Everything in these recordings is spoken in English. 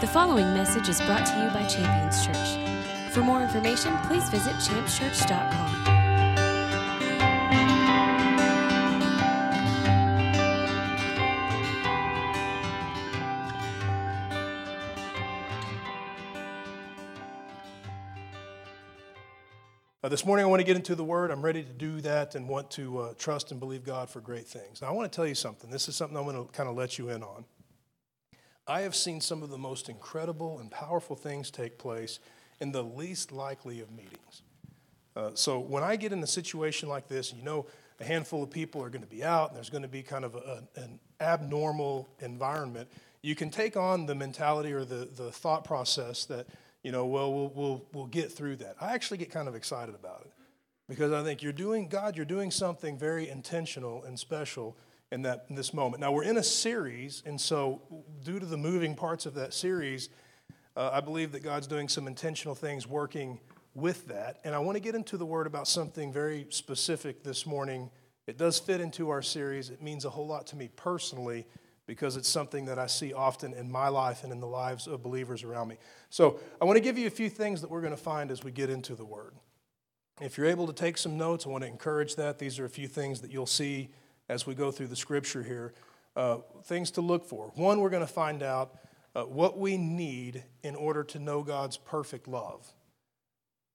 The following message is brought to you by Champions Church. For more information, please visit championschurch.com. Uh, this morning, I want to get into the Word. I'm ready to do that and want to uh, trust and believe God for great things. Now, I want to tell you something. This is something I'm going to kind of let you in on. I have seen some of the most incredible and powerful things take place in the least likely of meetings. Uh, so, when I get in a situation like this, you know, a handful of people are going to be out, and there's going to be kind of a, an abnormal environment, you can take on the mentality or the, the thought process that, you know, well, well, we'll, we'll get through that. I actually get kind of excited about it because I think you're doing, God, you're doing something very intentional and special in, that, in this moment. Now, we're in a series, and so due to the moving parts of that series, uh, I believe that God's doing some intentional things working with that. And I want to get into the word about something very specific this morning. It does fit into our series, it means a whole lot to me personally because it's something that I see often in my life and in the lives of believers around me. So, I want to give you a few things that we're going to find as we get into the Word. If you're able to take some notes, I want to encourage that. These are a few things that you'll see as we go through the scripture here. Uh, things to look for. One, we're going to find out uh, what we need in order to know God's perfect love.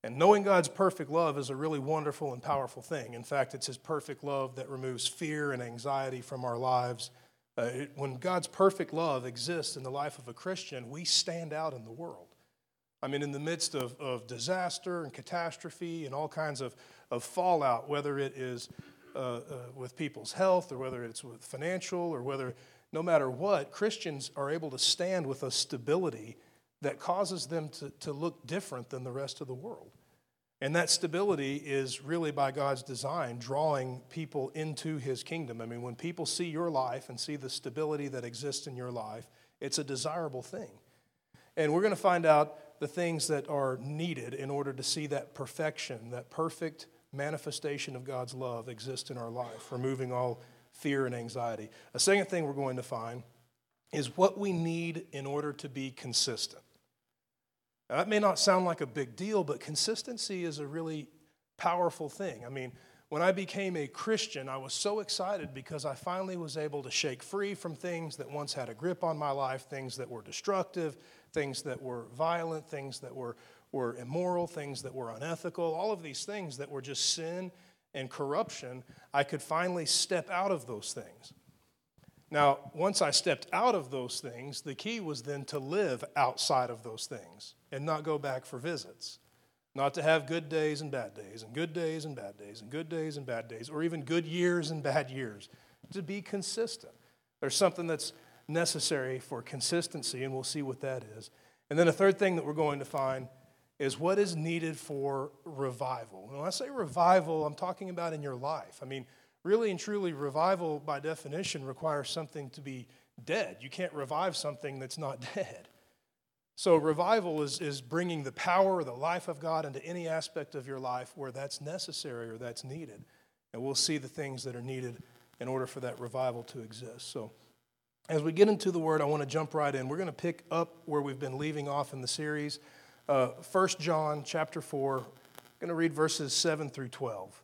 And knowing God's perfect love is a really wonderful and powerful thing. In fact, it's His perfect love that removes fear and anxiety from our lives uh, it, when God's perfect love exists in the life of a Christian, we stand out in the world. I mean, in the midst of, of disaster and catastrophe and all kinds of, of fallout, whether it is uh, uh, with people's health or whether it's with financial or whether, no matter what, Christians are able to stand with a stability that causes them to, to look different than the rest of the world. And that stability is really by God's design, drawing people into his kingdom. I mean, when people see your life and see the stability that exists in your life, it's a desirable thing. And we're going to find out the things that are needed in order to see that perfection, that perfect manifestation of God's love exist in our life, removing all fear and anxiety. A second thing we're going to find is what we need in order to be consistent. Now, that may not sound like a big deal, but consistency is a really powerful thing. I mean, when I became a Christian, I was so excited because I finally was able to shake free from things that once had a grip on my life, things that were destructive, things that were violent, things that were, were immoral, things that were unethical, all of these things that were just sin and corruption. I could finally step out of those things. Now, once I stepped out of those things, the key was then to live outside of those things and not go back for visits. Not to have good days and bad days, and good days and bad days, and good days and bad days, or even good years and bad years. To be consistent. There's something that's necessary for consistency, and we'll see what that is. And then a third thing that we're going to find is what is needed for revival. When I say revival, I'm talking about in your life. I mean, really and truly, revival by definition requires something to be dead. You can't revive something that's not dead. So, revival is, is bringing the power or the life of God into any aspect of your life where that's necessary or that's needed. And we'll see the things that are needed in order for that revival to exist. So, as we get into the word, I want to jump right in. We're going to pick up where we've been leaving off in the series. Uh, 1 John chapter 4, I'm going to read verses 7 through 12.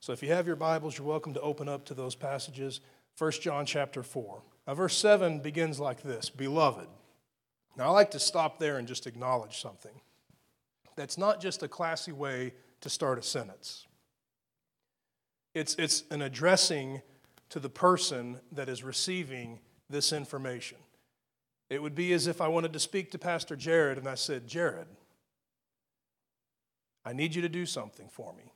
So if you have your Bibles, you're welcome to open up to those passages. 1 John chapter 4. Now, verse 7 begins like this Beloved. Now, I like to stop there and just acknowledge something. That's not just a classy way to start a sentence, it's, it's an addressing to the person that is receiving this information. It would be as if I wanted to speak to Pastor Jared and I said, Jared, I need you to do something for me.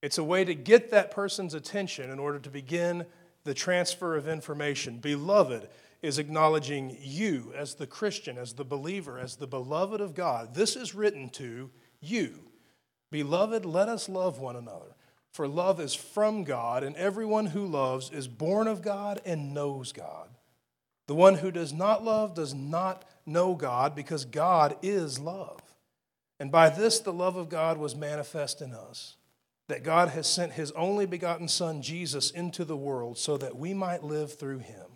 It's a way to get that person's attention in order to begin the transfer of information. Beloved is acknowledging you as the Christian, as the believer, as the beloved of God. This is written to you. Beloved, let us love one another. For love is from God, and everyone who loves is born of God and knows God. The one who does not love does not know God, because God is love. And by this the love of God was manifest in us that God has sent his only begotten Son, Jesus, into the world so that we might live through him.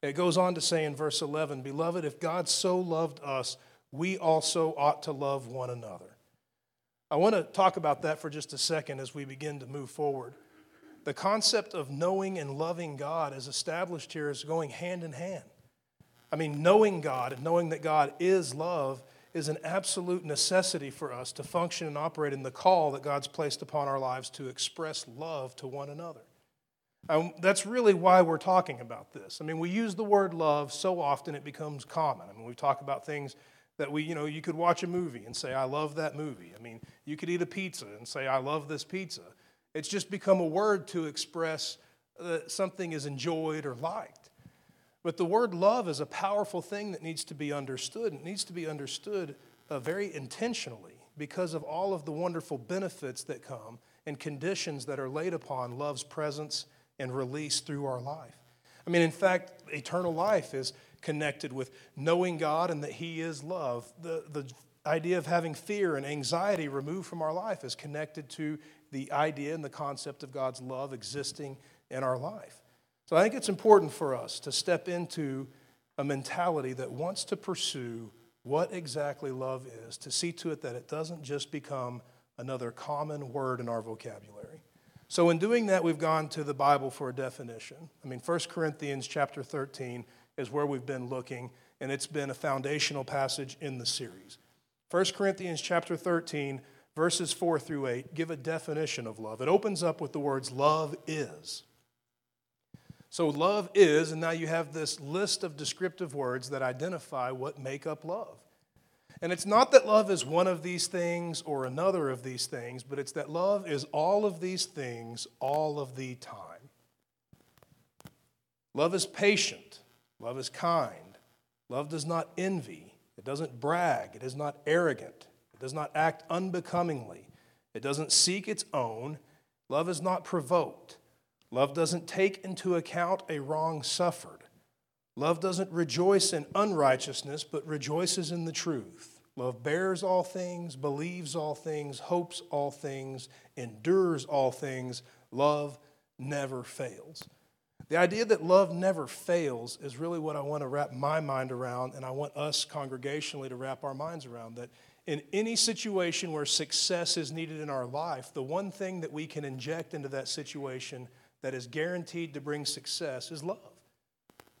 It goes on to say in verse 11 Beloved, if God so loved us, we also ought to love one another. I want to talk about that for just a second as we begin to move forward. The concept of knowing and loving God is established here as going hand in hand. I mean, knowing God and knowing that God is love is an absolute necessity for us to function and operate in the call that God's placed upon our lives to express love to one another. And that's really why we're talking about this. I mean, we use the word love so often it becomes common. I mean, we talk about things that we, you know, you could watch a movie and say, I love that movie. I mean, you could eat a pizza and say, I love this pizza. It's just become a word to express that something is enjoyed or liked. But the word love is a powerful thing that needs to be understood. It needs to be understood uh, very intentionally because of all of the wonderful benefits that come and conditions that are laid upon love's presence and release through our life. I mean, in fact, eternal life is connected with knowing God and that He is love. The, the idea of having fear and anxiety removed from our life is connected to the idea and the concept of God's love existing in our life. So I think it's important for us to step into a mentality that wants to pursue what exactly love is, to see to it that it doesn't just become another common word in our vocabulary. So in doing that, we've gone to the Bible for a definition. I mean, 1 Corinthians chapter 13 is where we've been looking, and it's been a foundational passage in the series. 1 Corinthians chapter 13, verses 4 through 8, give a definition of love. It opens up with the words, Love is. So, love is, and now you have this list of descriptive words that identify what make up love. And it's not that love is one of these things or another of these things, but it's that love is all of these things all of the time. Love is patient. Love is kind. Love does not envy. It doesn't brag. It is not arrogant. It does not act unbecomingly. It doesn't seek its own. Love is not provoked. Love doesn't take into account a wrong suffered. Love doesn't rejoice in unrighteousness, but rejoices in the truth. Love bears all things, believes all things, hopes all things, endures all things. Love never fails. The idea that love never fails is really what I want to wrap my mind around, and I want us congregationally to wrap our minds around. That in any situation where success is needed in our life, the one thing that we can inject into that situation that is guaranteed to bring success is love.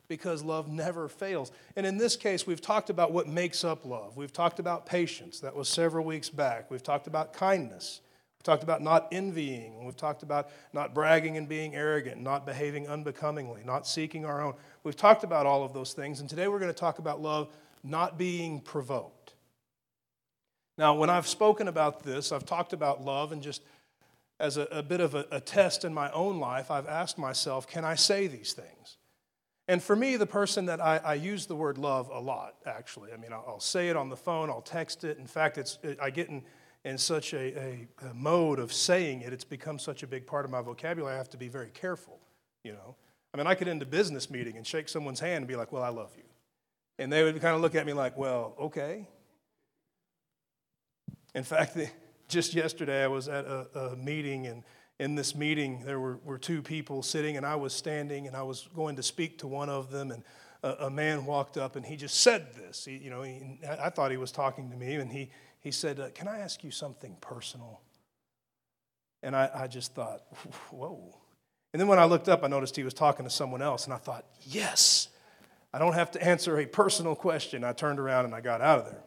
Because love never fails. And in this case, we've talked about what makes up love. We've talked about patience. That was several weeks back. We've talked about kindness We've talked about not envying. We've talked about not bragging and being arrogant, not behaving unbecomingly, not seeking our own. We've talked about all of those things. And today we're going to talk about love not being provoked. Now, when I've spoken about this, I've talked about love and just as a, a bit of a, a test in my own life, I've asked myself, can I say these things? And for me, the person that I, I, use the word love a lot, actually. I mean, I'll, I'll, say it on the phone, I'll text it. In fact, it's, it, I get in in such a, a, a, mode of saying it, it's become such a big part of my vocabulary, I have to be very careful, you know. I mean, I could end a business meeting and shake someone's hand and be like, well, I love you. And they would kind of look at me like, well, okay. In fact, just yesterday I was at a, a meeting, and in this meeting there were, were two people sitting, and I was standing, and I was going to speak to one of them, and a, a man walked up, and he just said this. He, you know, he, I thought he was talking to me, and he he said, uh, Can I ask you something personal? And I, I just thought, Whoa. And then when I looked up, I noticed he was talking to someone else, and I thought, Yes, I don't have to answer a personal question. I turned around and I got out of there.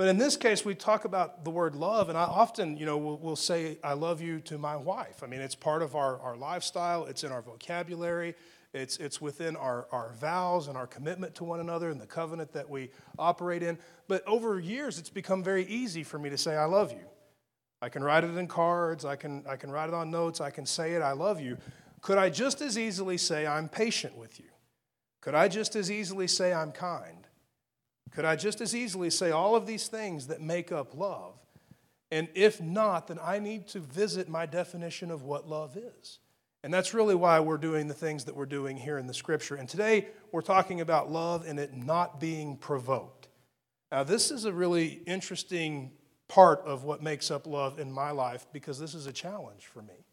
But in this case, we talk about the word love, and I often, you know, we'll, we'll, say, I love you to my wife. I mean, it's part of our, our lifestyle, it's in our vocabulary, it's, it's within our, our vows and our commitment to one another and the covenant that we operate in. But over years, it's become very easy for me to say, I love you. I can write it in cards, I can, I can write it on notes, I can say it, I love you. Could I just as easily say, I'm patient with you? Could I just as easily say, I'm kind? Could I just as easily say all of these things that make up love? And if not, then I need to visit my definition of what love is. And that's really why we're doing the things that we're doing here in the scripture. And today we're talking about love and it not being provoked. Now, this is a really interesting part of what makes up love in my life because this is a challenge for me.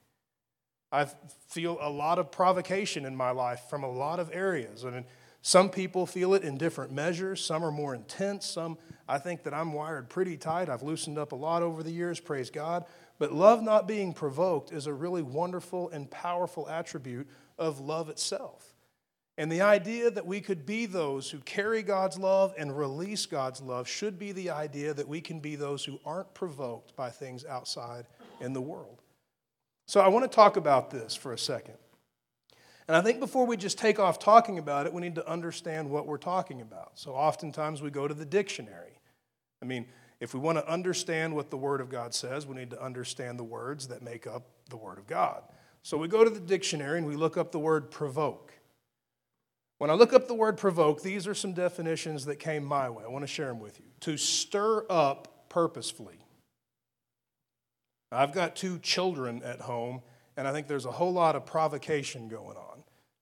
I feel a lot of provocation in my life from a lot of areas. I mean, Some people feel it in different measures. Some are more intense. Some, I think that I'm wired pretty tight. I've loosened up a lot over the years, praise God. But love not being provoked is a really wonderful and powerful attribute of love itself. And the idea that we could be those who carry God's love and release God's love should be the idea that we can be those who aren't provoked by things outside in the world. So I want to talk about this for a second. And I think before we just take off talking about it, we need to understand what we're talking about. So oftentimes we go to the dictionary. I mean, if we want to understand what the Word of God says, we need to understand the words that make up the Word of God. So we go to the dictionary and we look up the word provoke. When I look up the word provoke, these are some definitions that came my way. I want to share them with you. To stir up purposefully. I've got two children at home, and I think there's a whole lot of provocation going on.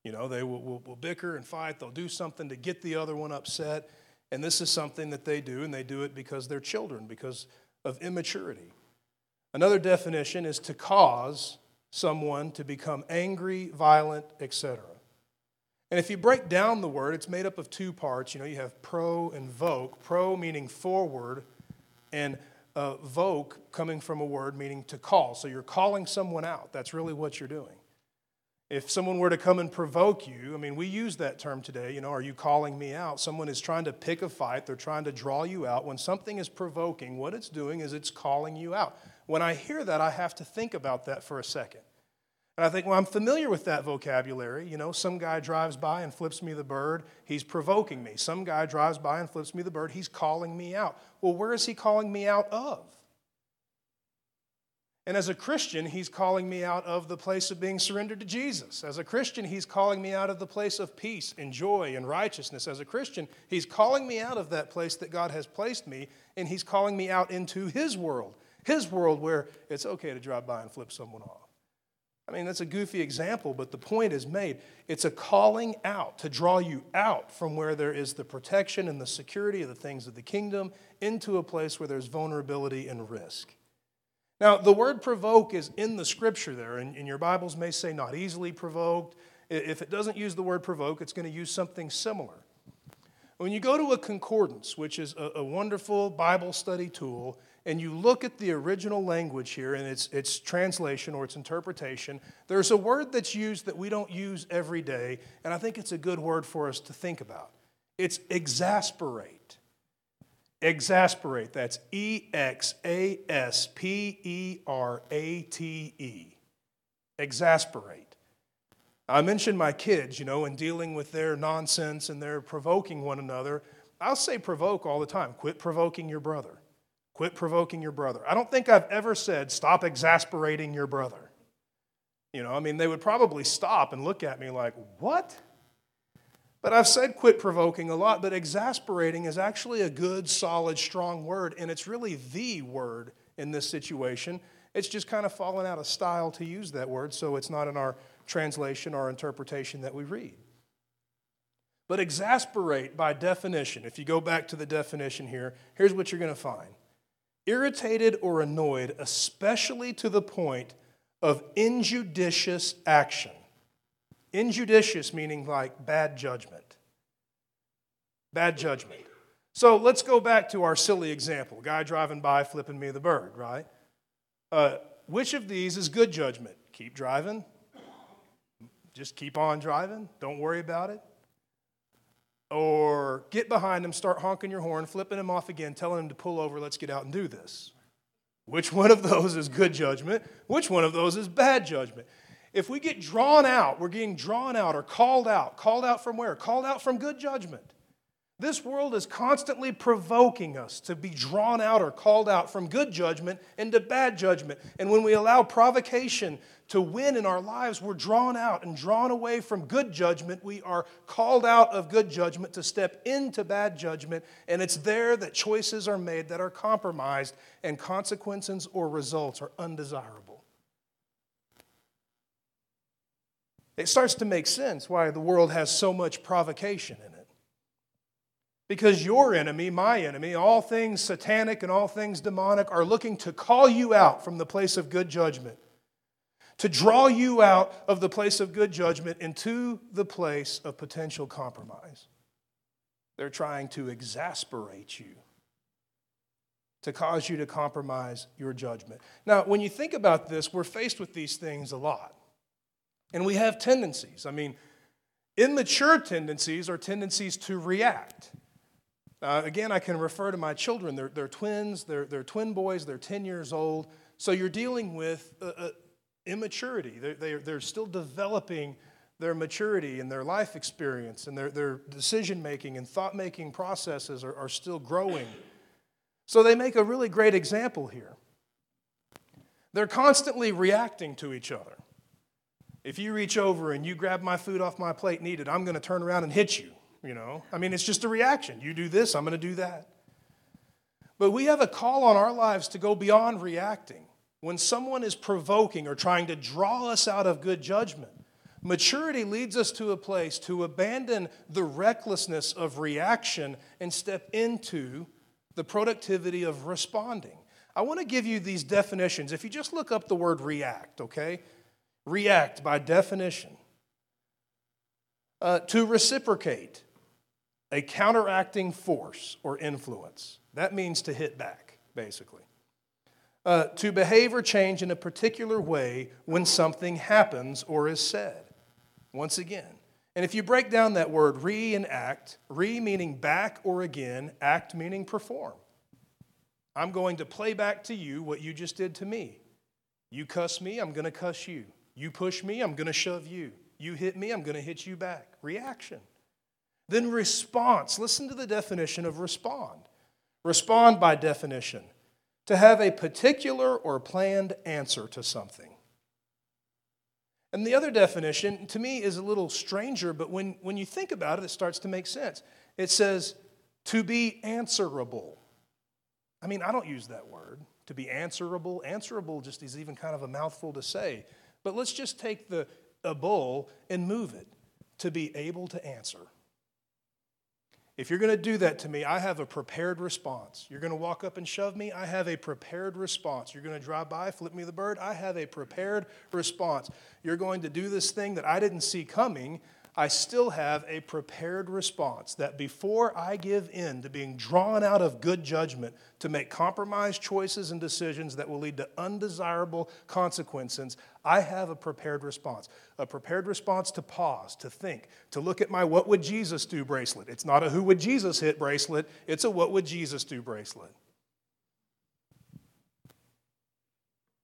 You know, they will, will, will, bicker and fight, they'll do something to get the other one upset, and this is something that they do, and they do it because they're children, because of immaturity. Another definition is to cause someone to become angry, violent, etc. And if you break down the word, it's made up of two parts. You know, you have pro and voke. Pro meaning forward, and uh, voke coming from a word meaning to call. So you're calling someone out. That's really what you're doing. If someone were to come and provoke you, I mean, we use that term today, you know, are you calling me out? Someone is trying to pick a fight, they're trying to draw you out. When something is provoking, what it's doing is it's calling you out. When I hear that, I have to think about that for a second. And I think, well, I'm familiar with that vocabulary. You know, some guy drives by and flips me the bird, he's provoking me. Some guy drives by and flips me the bird, he's calling me out. Well, where is he calling me out of? And as a Christian, he's calling me out of the place of being surrendered to Jesus. As a Christian, he's calling me out of the place of peace and joy and righteousness. As a Christian, he's calling me out of that place that God has placed me, and he's calling me out into his world. His world where it's okay to drive by and flip someone off. I mean, that's a goofy example, but the point is made. It's a calling out to draw you out from where there is the protection and the security of the things of the kingdom into a place where there's vulnerability and risk. Now, the word provoke is in the scripture there, and, and your Bibles may say not easily provoked. If it doesn't use the word provoke, it's going to use something similar. When you go to a concordance, which is a, a wonderful Bible study tool, and you look at the original language here and its, its translation or its interpretation, there's a word that's used that we don't use every day, and I think it's a good word for us to think about. It's exasperate. Exasperate. That's E X A S P E R A T E. Exasperate. I mentioned my kids, you know, in dealing with their nonsense and their provoking one another. I'll say provoke all the time. Quit provoking your brother. Quit provoking your brother. I don't think I've ever said, stop exasperating your brother. You know, I mean, they would probably stop and look at me like, what? But I've said quit provoking a lot, but exasperating is actually a good, solid, strong word, and it's really the word in this situation. It's just kind of fallen out of style to use that word, so it's not in our translation or interpretation that we read. But exasperate, by definition, if you go back to the definition here, here's what you're going to find irritated or annoyed, especially to the point of injudicious action. Injudicious meaning like bad judgment. Bad judgment. So let's go back to our silly example guy driving by flipping me the bird, right? Uh, which of these is good judgment? Keep driving. Just keep on driving. Don't worry about it or get behind him, start honking your horn, flipping him off again, telling him to pull over, let's get out and do this. Which one of those is good judgment? Which one of those is bad judgment? If we get drawn out, we're getting drawn out or called out. Called out from where? Called out from good judgment. This world is constantly provoking us to be drawn out or called out from good judgment into bad judgment. And when we allow provocation to win in our lives, we're drawn out and drawn away from good judgment. We are called out of good judgment to step into bad judgment, and it's there that choices are made that are compromised and consequences or results are undesirable. It starts to make sense why the world has so much provocation in it. Because your enemy, my enemy, all things satanic and all things demonic are looking to call you out from the place of good judgment to draw you out of the place of good judgment into the place of potential compromise. They're trying to exasperate you, to cause you to compromise your judgment. Now, when you think about this, we're faced with these things a lot. And we have tendencies. I mean, immature tendencies are tendencies to react. Uh, again, I can refer to my children. They're, they're twins, they're, they're twin boys, they're 10 years old. So you're dealing with uh, uh, immaturity. They're, they're, they're still developing their maturity and their life experience and their, their decision making and thought making processes are, are still growing. So they make a really great example here. They're constantly reacting to each other. If you reach over and you grab my food off my plate and eat it, I'm going to turn around and hit you. You know, I mean, it's just a reaction. You do this, I'm going to do that. But we have a call on our lives to go beyond reacting. When someone is provoking or trying to draw us out of good judgment, maturity leads us to a place to abandon the recklessness of reaction and step into the productivity of responding. I want to give you these definitions. If you just look up the word react, okay? React by definition. Uh, to reciprocate, a counteracting force or influence. That means to hit back, basically. Uh, to behave or change in a particular way when something happens or is said. Once again. And if you break down that word re and act, re meaning back or again, act meaning perform. I'm going to play back to you what you just did to me. You cuss me, I'm going to cuss you. You push me, I'm going to shove you. You hit me, I'm going to hit you back. Reaction. Then response. Listen to the definition of respond. Respond by definition to have a particular or planned answer to something. And the other definition, to me, is a little stranger, but when, when you think about it, it starts to make sense. It says to be answerable. I mean, I don't use that word, to be answerable. Answerable just is even kind of a mouthful to say. But let's just take the bull and move it to be able to answer. If you're going to do that to me, I have a prepared response. You're going to walk up and shove me, I have a prepared response. You're going to drive by, flip me the bird, I have a prepared response. You're going to do this thing that I didn't see coming, I still have a prepared response that before I give in to being drawn out of good judgment to make compromised choices and decisions that will lead to undesirable consequences, I have a prepared response. A prepared response to pause, to think, to look at my what would Jesus do bracelet. It's not a who would Jesus hit bracelet, it's a what would Jesus do bracelet.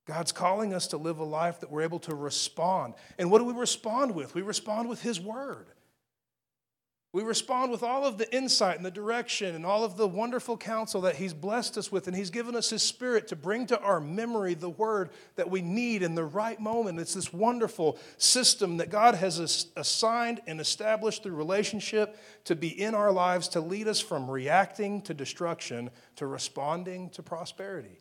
God's calling us to live a life that we're able to respond. And what do we respond with? We respond with His Word. We respond with all of the insight and the direction and all of the wonderful counsel that He's blessed us with, and He's given us His Spirit to bring to our memory the Word that we need in the right moment. It's this wonderful system that God has assigned and established through relationship to be in our lives to lead us from reacting to destruction to responding to prosperity.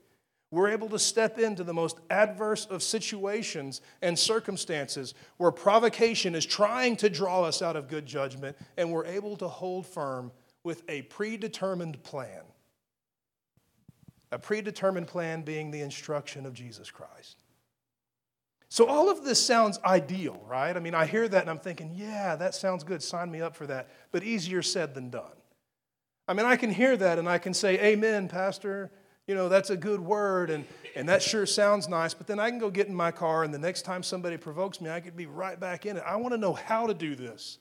We're able to step into the most adverse of situations and circumstances where provocation is trying to draw us out of good judgment, and we're able to hold firm with a predetermined plan. A predetermined plan being the instruction of Jesus Christ. So, all of this sounds ideal, right? I mean, I hear that and I'm thinking, yeah, that sounds good. Sign me up for that. But easier said than done. I mean, I can hear that and I can say, Amen, Pastor you know, that's a good word and, and that sure sounds nice, but then I can go get in my car and the next time somebody provokes me, I could be right back in it. I want to know how to do this.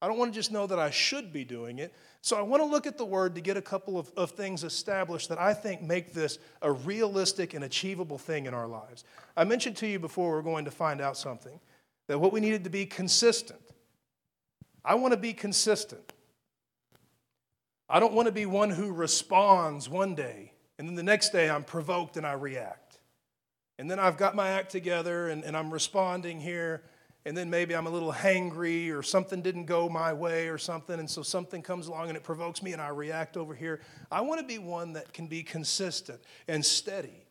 I don't want to just know that I should be doing it. So I want to look at the word to get a couple of, of things established that I think make this a realistic and achievable thing in our lives. I mentioned to you before we're going to find out something that what we needed to be consistent. I want to be consistent. I don't want to be one who responds one day and then the next day, I'm provoked and I react. And then I've got my act together and, and I'm responding here. And then maybe I'm a little hangry or something didn't go my way or something. And so something comes along and it provokes me and I react over here. I want to be one that can be consistent and steady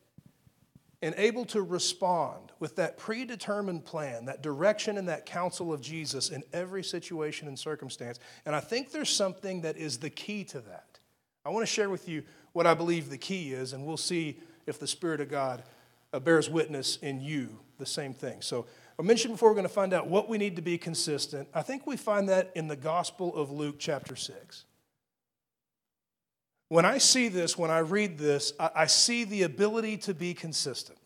and able to respond with that predetermined plan, that direction and that counsel of Jesus in every situation and circumstance. And I think there's something that is the key to that. I want to share with you what I believe the key is, and we'll see if the Spirit of God uh, bears witness in you the same thing. So I mentioned before we're going to find out what we need to be consistent. I think we find that in the Gospel of Luke, chapter 6. When I see this, when I read this, I, I see the ability to be consistent.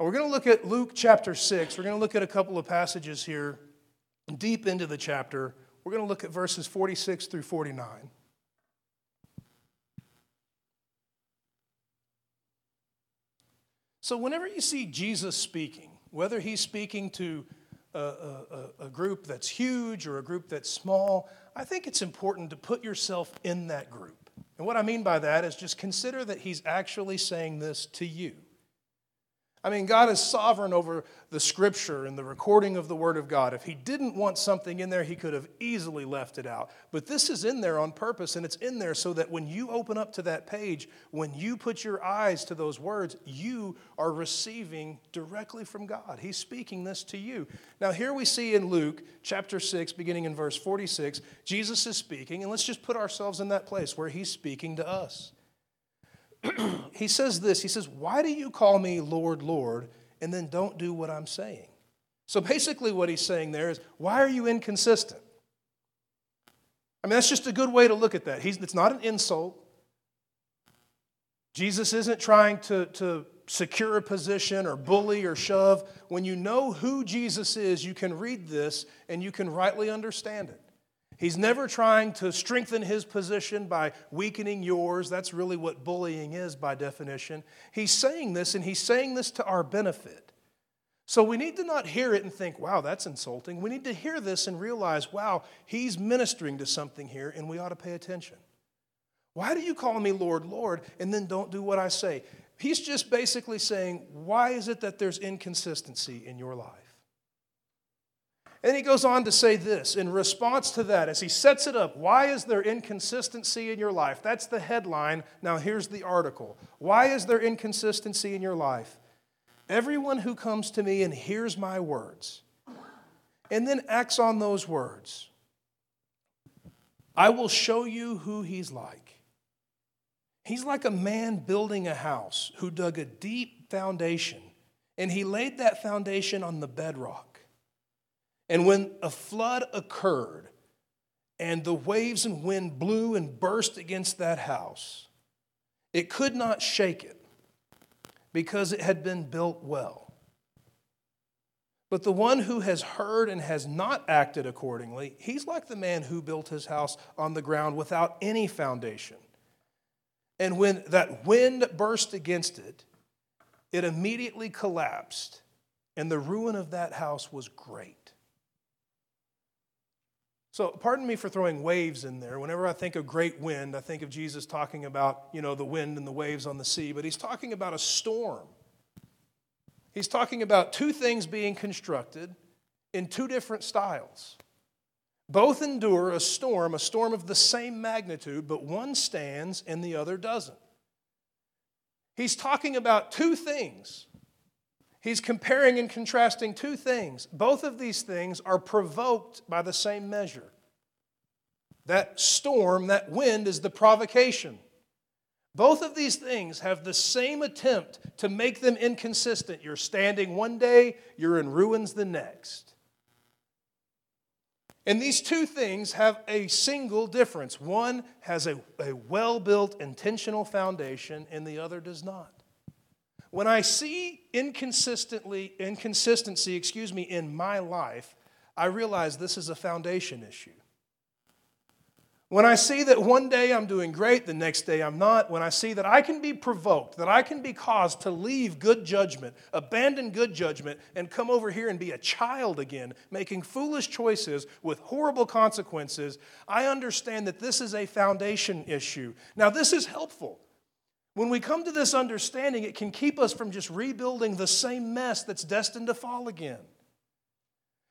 We're going to look at Luke chapter 6. We're going to look at a couple of passages here deep into the chapter. We're going to look at verses 46 through 49. So, whenever you see Jesus speaking, whether he's speaking to a, a, a, group that's huge or a group that's small, I think it's important to put yourself in that group. And what I mean by that is just consider that he's actually saying this to you. I mean, God is sovereign over the scripture and the recording of the Word of God. If He didn't want something in there, He could have easily left it out. But this is in there on purpose, and it's in there so that when you open up to that page, when you put your eyes to those words, you are receiving directly from God. He's speaking this to you. Now, here we see in Luke chapter 6, beginning in verse 46, Jesus is speaking, and let's just put ourselves in that place where He's speaking to us. he says this He says, Why do you call me Lord, Lord, and then don't do what I'm saying? So basically, what he's saying there is, Why are you inconsistent? I mean, that's just a good way to look at that. He's, it's not an insult. Jesus isn't trying to, to secure a position or bully or shove. When you know who Jesus is, you can read this and you can rightly understand it. He's never trying to strengthen his position by weakening yours. That's really what bullying is by definition. He's saying this, and he's saying this to our benefit. So we need to not hear it and think, wow, that's insulting. We need to hear this and realize, wow, he's ministering to something here, and we ought to pay attention. Why do you call me Lord, Lord, and then don't do what I say? He's just basically saying, why is it that there's inconsistency in your life? And he goes on to say this in response to that, as he sets it up why is there inconsistency in your life? That's the headline. Now, here's the article. Why is there inconsistency in your life? Everyone who comes to me and hears my words and then acts on those words, I will show you who he's like. He's like a man building a house who dug a deep foundation and he laid that foundation on the bedrock. And when a flood occurred and the waves and wind blew and burst against that house, it could not shake it because it had been built well. But the one who has heard and has not acted accordingly, he's like the man who built his house on the ground without any foundation. And when that wind burst against it, it immediately collapsed, and the ruin of that house was great. So, pardon me for throwing waves in there. Whenever I think of great wind, I think of Jesus talking about, you know, the wind and the waves on the sea, but he's talking about a storm. He's talking about two things being constructed in two different styles. Both endure a storm, a storm of the same magnitude, but one stands and the other doesn't. He's talking about two things He's comparing and contrasting two things. Both of these things are provoked by the same measure. That storm, that wind, is the provocation. Both of these things have the same attempt to make them inconsistent. You're standing one day, you're in ruins the next. And these two things have a single difference. One has a, a well built intentional foundation, and the other does not. When I see inconsistently, inconsistency, excuse me, in my life, I realize this is a foundation issue. When I see that one day I'm doing great, the next day I'm not, when I see that I can be provoked, that I can be caused to leave good judgment, abandon good judgment, and come over here and be a child again, making foolish choices with horrible consequences, I understand that this is a foundation issue. Now, this is helpful. When we come to this understanding, it can keep us from just rebuilding the same mess that's destined to fall again.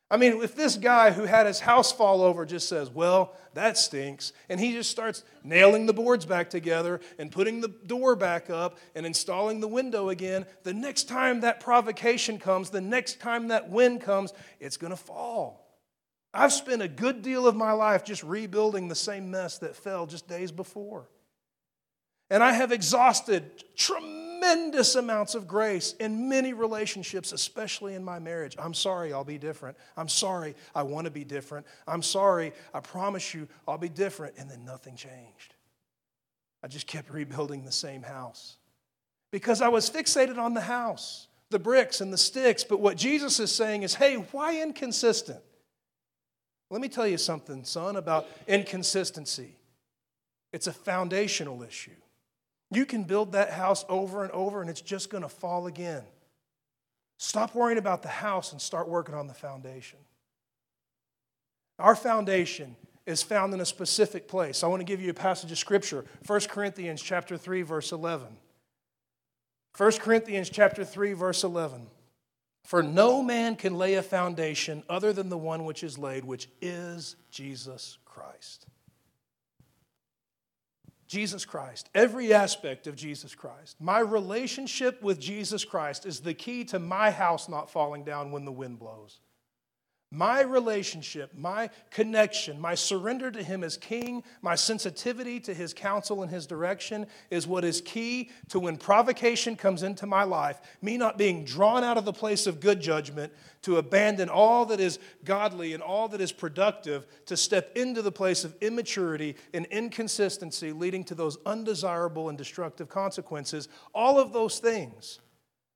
I mean, if this guy who had his house fall over just says, Well, that stinks, and he just starts nailing the boards back together and putting the door back up and installing the window again, the next time that provocation comes, the next time that wind comes, it's going to fall. I've spent a good deal of my life just rebuilding the same mess that fell just days before. And I have exhausted tremendous amounts of grace in many relationships, especially in my marriage. I'm sorry, I'll be different. I'm sorry, I want to be different. I'm sorry, I promise you, I'll be different. And then nothing changed. I just kept rebuilding the same house because I was fixated on the house, the bricks and the sticks. But what Jesus is saying is, hey, why inconsistent? Let me tell you something, son, about inconsistency. It's a foundational issue. You can build that house over and over and it's just going to fall again. Stop worrying about the house and start working on the foundation. Our foundation is found in a specific place. I want to give you a passage of scripture, 1 Corinthians chapter 3 verse 11. 1 Corinthians chapter 3 verse 11. For no man can lay a foundation other than the one which is laid, which is Jesus Christ. Jesus Christ, every aspect of Jesus Christ. My relationship with Jesus Christ is the key to my house not falling down when the wind blows. My relationship, my connection, my surrender to Him as King, my sensitivity to His counsel and His direction is what is key to when provocation comes into my life, me not being drawn out of the place of good judgment to abandon all that is godly and all that is productive, to step into the place of immaturity and inconsistency, leading to those undesirable and destructive consequences. All of those things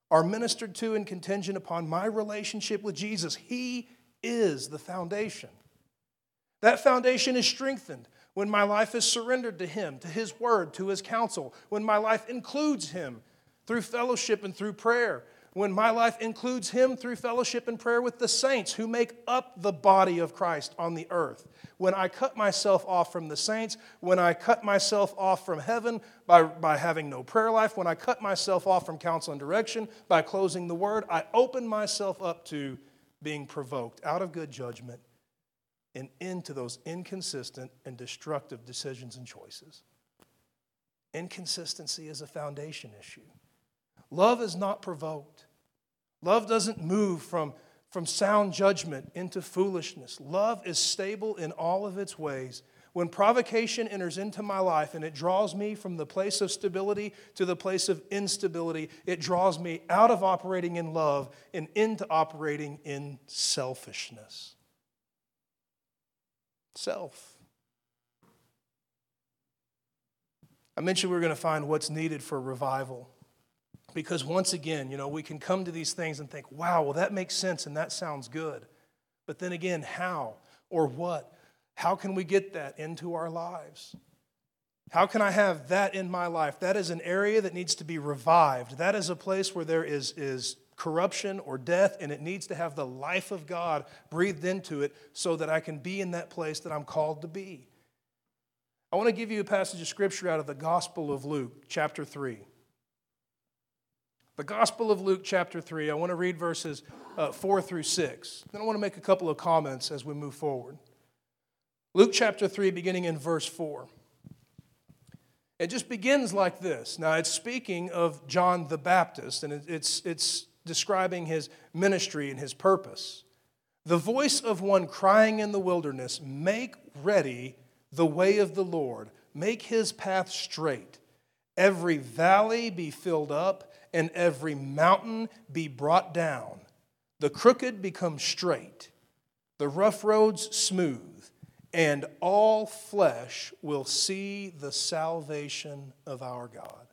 are ministered to and contingent upon my relationship with Jesus. He is the foundation. That foundation is strengthened when my life is surrendered to Him, to His Word, to His counsel, when my life includes Him through fellowship and through prayer, when my life includes Him through fellowship and prayer with the saints who make up the body of Christ on the earth. When I cut myself off from the saints, when I cut myself off from heaven by, by having no prayer life, when I cut myself off from counsel and direction by closing the Word, I open myself up to being provoked out of good judgment and into those inconsistent and destructive decisions and choices. Inconsistency is a foundation issue. Love is not provoked. Love doesn't move from, from sound judgment into foolishness. Love is stable in all of its ways when provocation enters into my life and it draws me from the place of stability to the place of instability, it draws me out of operating in love and into operating in selfishness. Self. I mentioned we are going to find what's needed for revival. Because once again, you know, we can come to these things and think, wow, well, that makes sense and that sounds good. But then again, how or what how can we get that into our lives? How can I have that in my life? That is an area that needs to be revived. That is a place where there is, is corruption or death, and it needs to have the life of God breathed into it so that I can be in that place that I'm called to be. I want to give you a passage of scripture out of the Gospel of Luke, chapter 3. The Gospel of Luke, chapter 3. I want to read verses uh, 4 through 6. Then I want to make a couple of comments as we move forward. Luke chapter 3, beginning in verse 4. It just begins like this. Now, it's speaking of John the Baptist, and it's, it's describing his ministry and his purpose. The voice of one crying in the wilderness, Make ready the way of the Lord, make his path straight. Every valley be filled up, and every mountain be brought down. The crooked become straight, the rough roads smooth and all flesh will see the salvation of our God.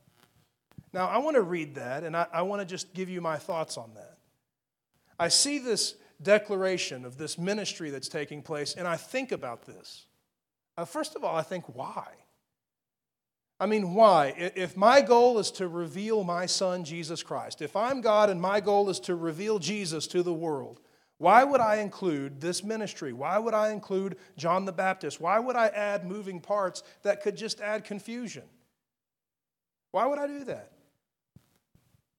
Now, I want to read that, and I, I want to just give you my thoughts on that. I see this declaration of this ministry that's taking place, and I think about this. Uh, first of all, I think, why? I mean, why? If my goal is to reveal my son, Jesus Christ, if I'm God and my goal is to reveal Jesus to the world, why would I include this ministry? Why would I include John the Baptist? Why would I add moving parts that could just add confusion? Why would I do that?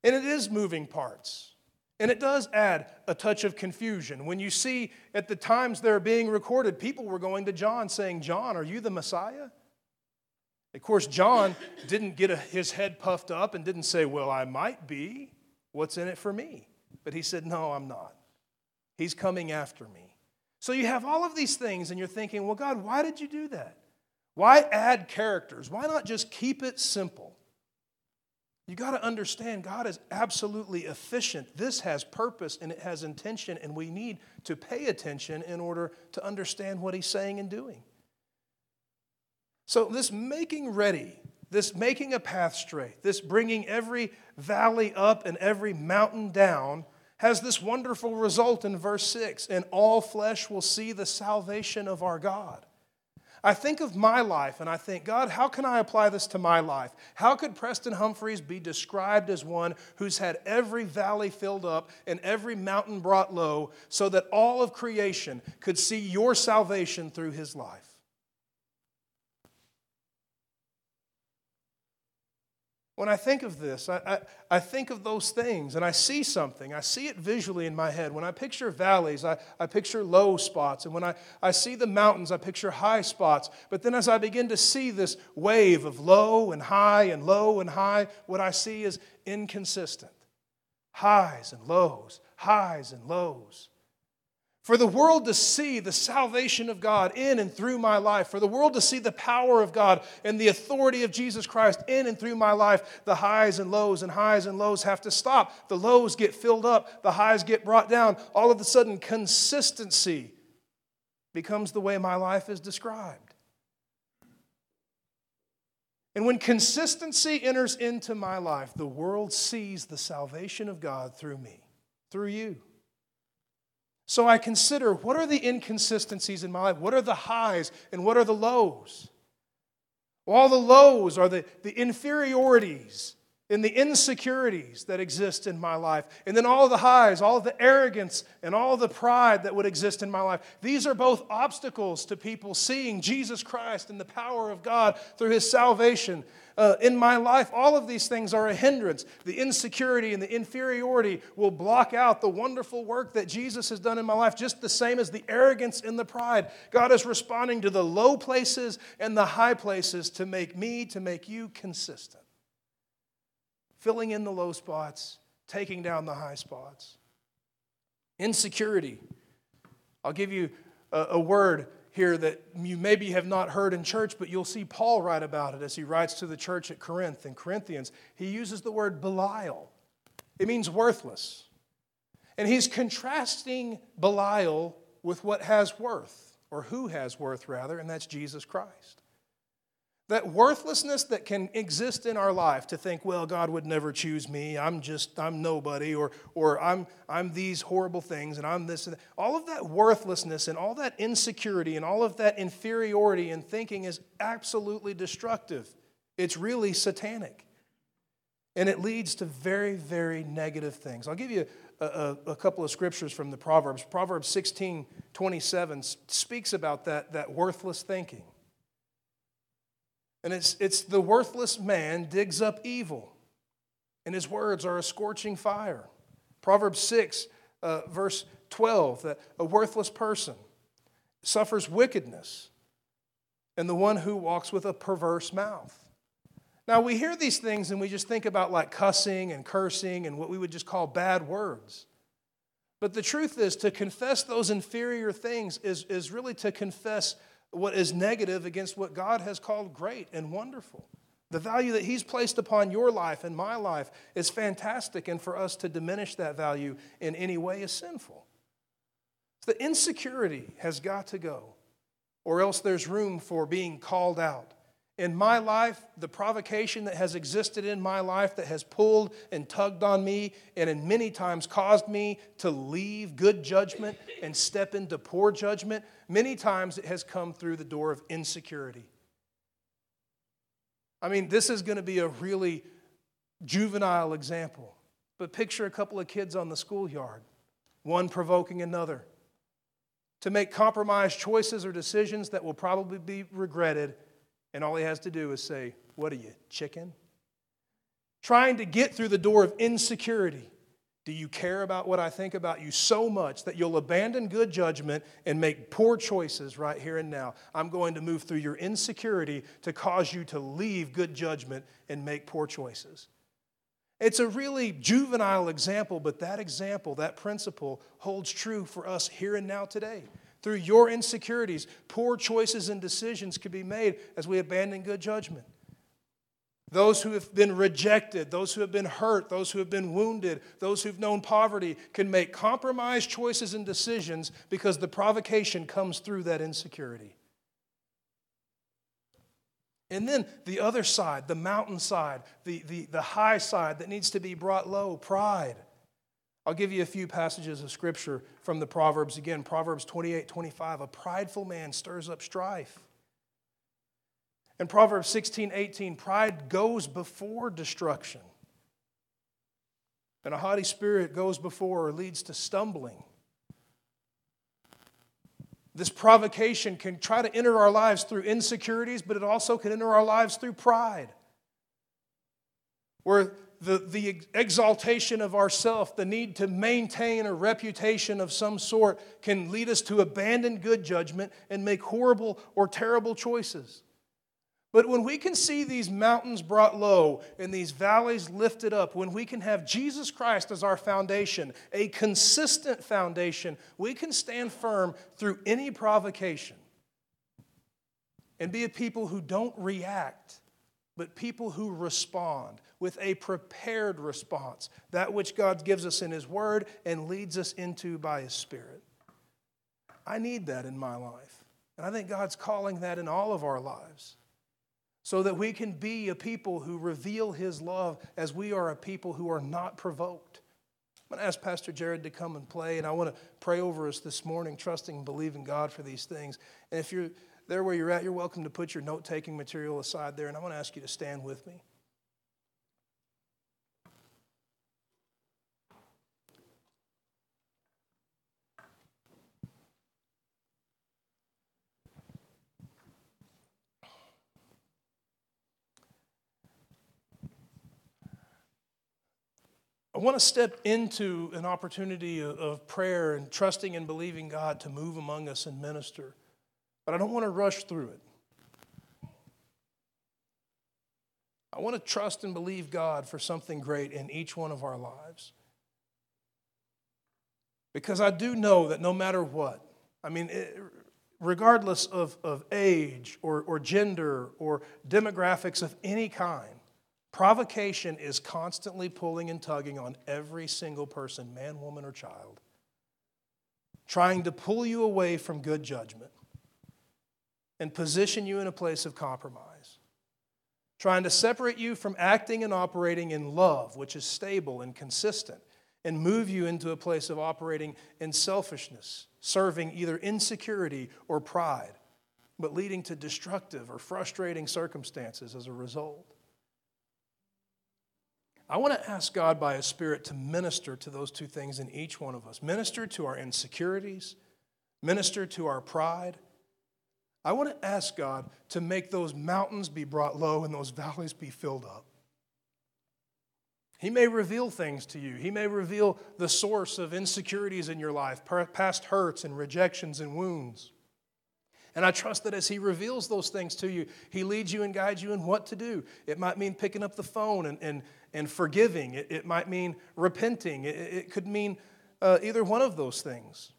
And it is moving parts. And it does add a touch of confusion. When you see at the times they're being recorded, people were going to John saying, John, are you the Messiah? Of course, John didn't get a, his head puffed up and didn't say, Well, I might be. What's in it for me? But he said, No, I'm not. He's coming after me. So you have all of these things, and you're thinking, well, God, why did you do that? Why add characters? Why not just keep it simple? You got to understand God is absolutely efficient. This has purpose and it has intention, and we need to pay attention in order to understand what He's saying and doing. So, this making ready, this making a path straight, this bringing every valley up and every mountain down has this wonderful result in verse 6 and all flesh will see the salvation of our God. I think of my life and I think, God, how can I apply this to my life? How could Preston Humphreys be described as one who's had every valley filled up and every mountain brought low so that all of creation could see your salvation through his life? When I think of this, I, I, I, think of those things and I see something. I see it visually in my head. When I picture valleys, I, I picture low spots. And when I, I see the mountains, I picture high spots. But then as I begin to see this wave of low and high and low and high, what I see is inconsistent highs and lows, highs and lows. For the world to see the salvation of God in and through my life, for the world to see the power of God and the authority of Jesus Christ in and through my life, the highs and lows and highs and lows have to stop. The lows get filled up, the highs get brought down. All of a sudden, consistency becomes the way my life is described. And when consistency enters into my life, the world sees the salvation of God through me, through you. So I consider what are the inconsistencies in my life? What are the highs and what are the lows? All the lows are the, the inferiorities and the insecurities that exist in my life. And then all the highs, all the arrogance, and all the pride that would exist in my life. These are both obstacles to people seeing Jesus Christ and the power of God through his salvation uh, in my life, all of these things are a hindrance. The insecurity and the inferiority will block out the wonderful work that Jesus has done in my life, just the same as the arrogance and the pride. God is responding to the low places and the high places to make me, to make you consistent. Filling in the low spots, taking down the high spots. Insecurity. I'll give you a, a word here that you maybe have not heard in church, but you'll see Paul write about it as he writes to the church at Corinth in Corinthians. He uses the word Belial, it means worthless. And he's contrasting Belial with what has worth, or who has worth, rather, and that's Jesus Christ. That worthlessness that can exist in our life to think, well, God would never choose me. I'm just, I'm nobody, or, or I'm, I'm these horrible things, and I'm this and that. All of that worthlessness and all that insecurity and all of that inferiority in thinking is absolutely destructive. It's really satanic. And it leads to very, very negative things. I'll give you a, a, a, couple of scriptures from the Proverbs. Proverbs 16 27 speaks about that, that worthless thinking. And it's, it's the worthless man digs up evil, and his words are a scorching fire. Proverbs 6, uh, verse 12, that a worthless person suffers wickedness, and the one who walks with a perverse mouth. Now, we hear these things and we just think about like cussing and cursing and what we would just call bad words. But the truth is, to confess those inferior things is, is really to confess what is negative against what God has called great and wonderful. The value that He's placed upon your life and my life is fantastic, and for us to diminish that value in any way is sinful. The insecurity has got to go, or else there's room for being called out in my life, the provocation that has existed in my life that has pulled and tugged on me and in many times caused me to leave good judgment and step into poor judgment, many times it has come through the door of insecurity. I mean, this is going to be a really juvenile example, but picture a couple of kids on the schoolyard, one provoking another to make compromised choices or decisions that will probably be regretted and all he has to do is say, What are you, chicken? Trying to get through the door of insecurity. Do you care about what I think about you so much that you'll abandon good judgment and make poor choices right here and now? I'm going to move through your insecurity to cause you to leave good judgment and make poor choices. It's a really juvenile example, but that example, that principle, holds true for us here and now today. Through your insecurities, poor choices and decisions could be made as we abandon good judgment. Those who have been rejected, those who have been hurt, those who have been wounded, those who've known poverty can make compromised choices and decisions because the provocation comes through that insecurity. And then the other side, the mountain side, the, the, the high side that needs to be brought low, pride. I'll give you a few passages of scripture from the Proverbs. Again, Proverbs 28 25. A prideful man stirs up strife. In Proverbs 16 18, pride goes before destruction. And a haughty spirit goes before or leads to stumbling. This provocation can try to enter our lives through insecurities, but it also can enter our lives through pride. Where the, the exaltation of ourself, the need to maintain a reputation of some sort, can lead us to abandon good judgment and make horrible or terrible choices. But when we can see these mountains brought low and these valleys lifted up, when we can have Jesus Christ as our foundation, a consistent foundation, we can stand firm through any provocation and be a people who don't react, but people who respond with a prepared response, that which God gives us in His Word and leads us into by His Spirit. I need that in my life. And I think God's calling that in all of our lives so that we can be a people who reveal His love as we are a people who are not provoked. I'm going to ask Pastor Jared to come and play, and I want to pray over us this morning, trusting and believing God for these things. And if you're there where you're at, you're welcome to put your note taking material aside there, and I want to ask you to stand with me. I want to step into an opportunity of prayer and trusting and believing God to move among us and minister, but I don't want to rush through it. I want to trust and believe God for something great in each one of our lives. Because I do know that no matter what, I mean, regardless of, of age or, or gender or demographics of any kind, Provocation is constantly pulling and tugging on every single person, man, woman, or child, trying to pull you away from good judgment and position you in a place of compromise, trying to separate you from acting and operating in love, which is stable and consistent, and move you into a place of operating in selfishness, serving either insecurity or pride, but leading to destructive or frustrating circumstances as a result. I want to ask God by His Spirit to minister to those two things in each one of us minister to our insecurities, minister to our pride. I want to ask God to make those mountains be brought low and those valleys be filled up. He may reveal things to you. He may reveal the source of insecurities in your life, past hurts and rejections and wounds. And I trust that as He reveals those things to you, He leads you and guides you in what to do. It might mean picking up the phone and, and, and forgiving, it, it might mean repenting, it, it could mean uh, either one of those things.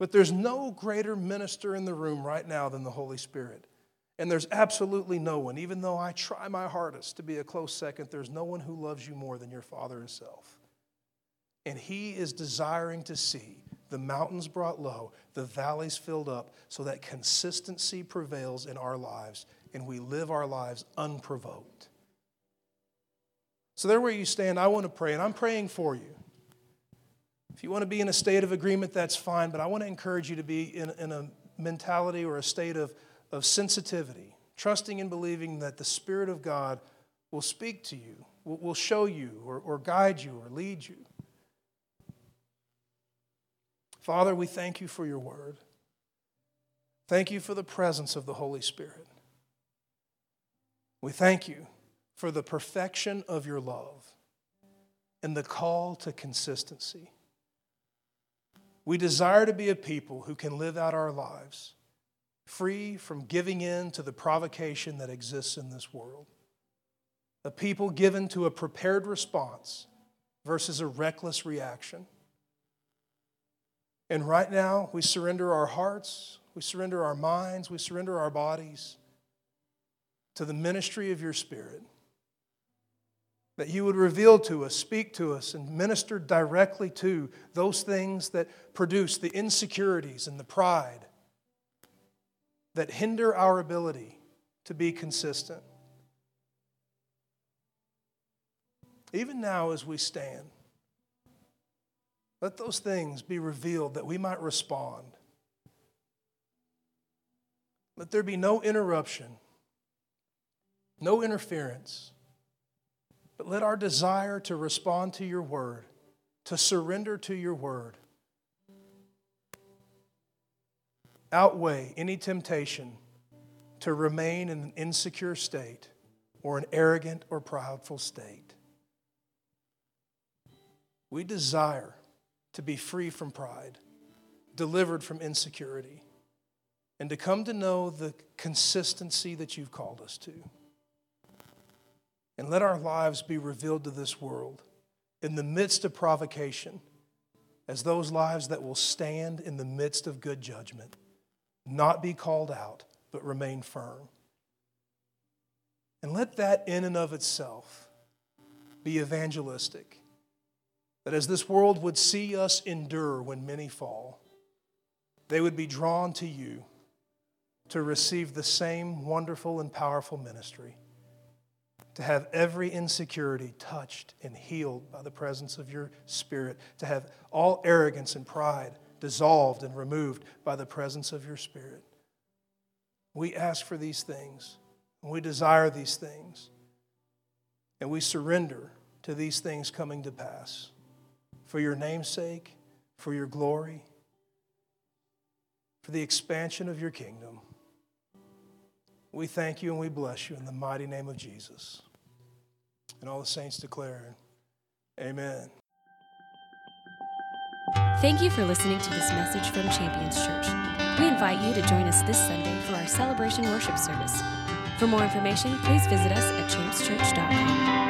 But there's no greater minister in the room right now than the Holy Spirit. And there's absolutely no one, even though I try my hardest to be a close second, there's no one who loves you more than your Father Himself. And He is desiring to see the mountains brought low, the valleys filled up, so that consistency prevails in our lives and we live our lives unprovoked. So, there where you stand, I want to pray, and I'm praying for you. If you want to be in a state of agreement, that's fine, but I want to encourage you to be in, in a mentality or a state of, of sensitivity, trusting and believing that the Spirit of God will speak to you, will, will show you, or, or guide you, or lead you. Father, we thank you for your word. Thank you for the presence of the Holy Spirit. We thank you for the perfection of your love and the call to consistency. We desire to be a people who can live out our lives free from giving in to the provocation that exists in this world. A people given to a prepared response versus a reckless reaction. And right now, we surrender our hearts, we surrender our minds, we surrender our bodies to the ministry of your Spirit. That you would reveal to us, speak to us, and minister directly to those things that produce the insecurities and the pride that hinder our ability to be consistent. Even now, as we stand, let those things be revealed that we might respond. Let there be no interruption, no interference, but let our desire to respond to your word, to surrender to your word, outweigh any temptation to remain in an insecure state or an arrogant or proudful state. We desire to be free from pride, delivered from insecurity, and to come to know the consistency that you've called us to. And let our lives be revealed to this world in the midst of provocation as those lives that will stand in the midst of good judgment, not be called out, but remain firm. And let that in and of itself be evangelistic that as this world would see us endure when many fall, they would be drawn to you to receive the same wonderful and powerful ministry, to have every insecurity touched and healed by the presence of your Spirit, to have all arrogance and pride dissolved and removed by the presence of your Spirit. We ask for these things, and we desire these things, and we surrender to these things coming to pass for your name's sake, for your glory, for the expansion of your kingdom. We thank you and we bless you in the mighty name of Jesus. And all the saints declare, Amen. Thank you for listening to this message from Champions Church. We invite you to join us this Sunday for our celebration worship service. For more information, please visit us at championschurch.com.